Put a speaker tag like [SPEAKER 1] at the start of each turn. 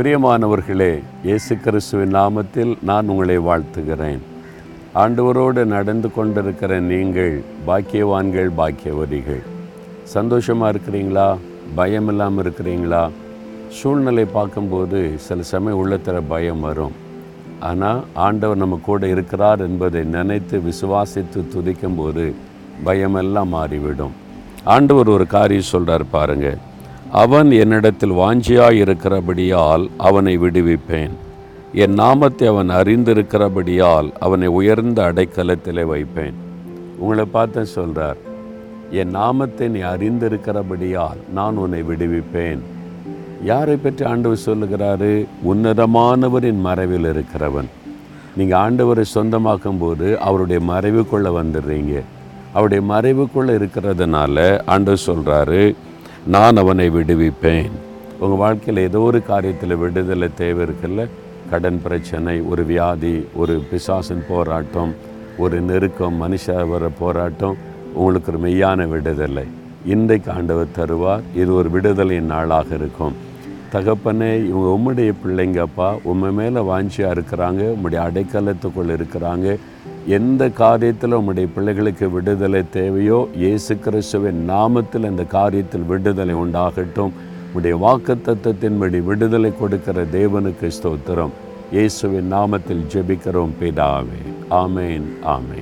[SPEAKER 1] பிரியமானவர்களே இயேசு கிறிஸ்துவின் நாமத்தில் நான் உங்களை வாழ்த்துகிறேன். ஆண்டவரோடு நடந்து கொண்டிருக்கிற நீங்கள் பாக்கியவான்கள் பாக்கியவதிகள். சந்தோஷமாக இருக்கிறீங்களா? பயம் இல்லாமல் இருக்கிறீங்களா? சூழ்நிலை பார்க்கும்போது சில சமயம் உள்ளத்தில் பயம் வரும். ஆனால் ஆண்டவர் நம்ம கூட இருக்கிறார் என்பதை நினைத்து விசுவாசித்து துதிக்கும்போது பயமெல்லாம் மாறிவிடும். ஆண்டவர் ஒரு காரியம் சொல்கிறார் பாருங்கள் அவன் என்னிடத்தில் வாஞ்சியாய் இருக்கிறபடியால் அவனை விடுவிப்பேன். என் நாமத்தை அவன் அறிந்திருக்கிறபடியால் அவனை உயர்ந்த அடைக்கலத்திலே வைப்பேன். உங்களை பார்த்து சொல்கிறார் என் நாமத்தை நீ அறிந்திருக்கிறபடியால் நான் உன்னை விடுவிப்பேன். யாரை பற்றி ஆண்டவர் சொல்லுகிறாரு? உன்னதமானவரின் மறைவில் இருக்கிறவன். நீங்கள் ஆண்டவரை சொந்தமாக்கும் போது அவருடைய மறைவுக்குள்ளே வந்துடுறீங்க. அவருடைய மறைவுக்குள்ளே இருக்கிறதுனால ஆண்டவர் சொல்கிறாரு நான் அவனை விடுவிப்பேன். உங்கள் வாழ்க்கையில் ஏதோ ஒரு காரியத்தில் விடுதலை தேவை இருக்குல்ல? கடன் பிரச்சனை ஒரு வியாதி ஒரு பிசாசின் போராட்டம் ஒரு நெருக்கம் மனுஷ வர போராட்டம் உங்களுக்கு ஒரு மெய்யான விடுதலை. இன்றைக்கு ஆண்டவர் தருவார். இது ஒரு விடுதலையின் நாளாக இருக்கும். தகப்பனே இவங்க உம்முடைய பிள்ளைங்கப்பா உண்மை மேலே வாஞ்சியாக இருக்கிறாங்க உம்முடைய அடைக்கலத்துக்குள் இருக்கிறாங்க. எந்த காரியத்தில் உம்முடைய பிள்ளைகளுக்கு விடுதலை தேவையோ இயேசு கிறிஸ்துவின் நாமத்தில் அந்த காரியத்தில் விடுதலை உண்டாகட்டும். உடைய வாக்கு தத்துவத்தின்படி விடுதலை கொடுக்கிற தேவனுக்கு ஸ்தோத்திரம். இயேசுவின் நாமத்தில் ஜெபிக்கிறோம் பிதாவே. ஆமேன் ஆமேன்.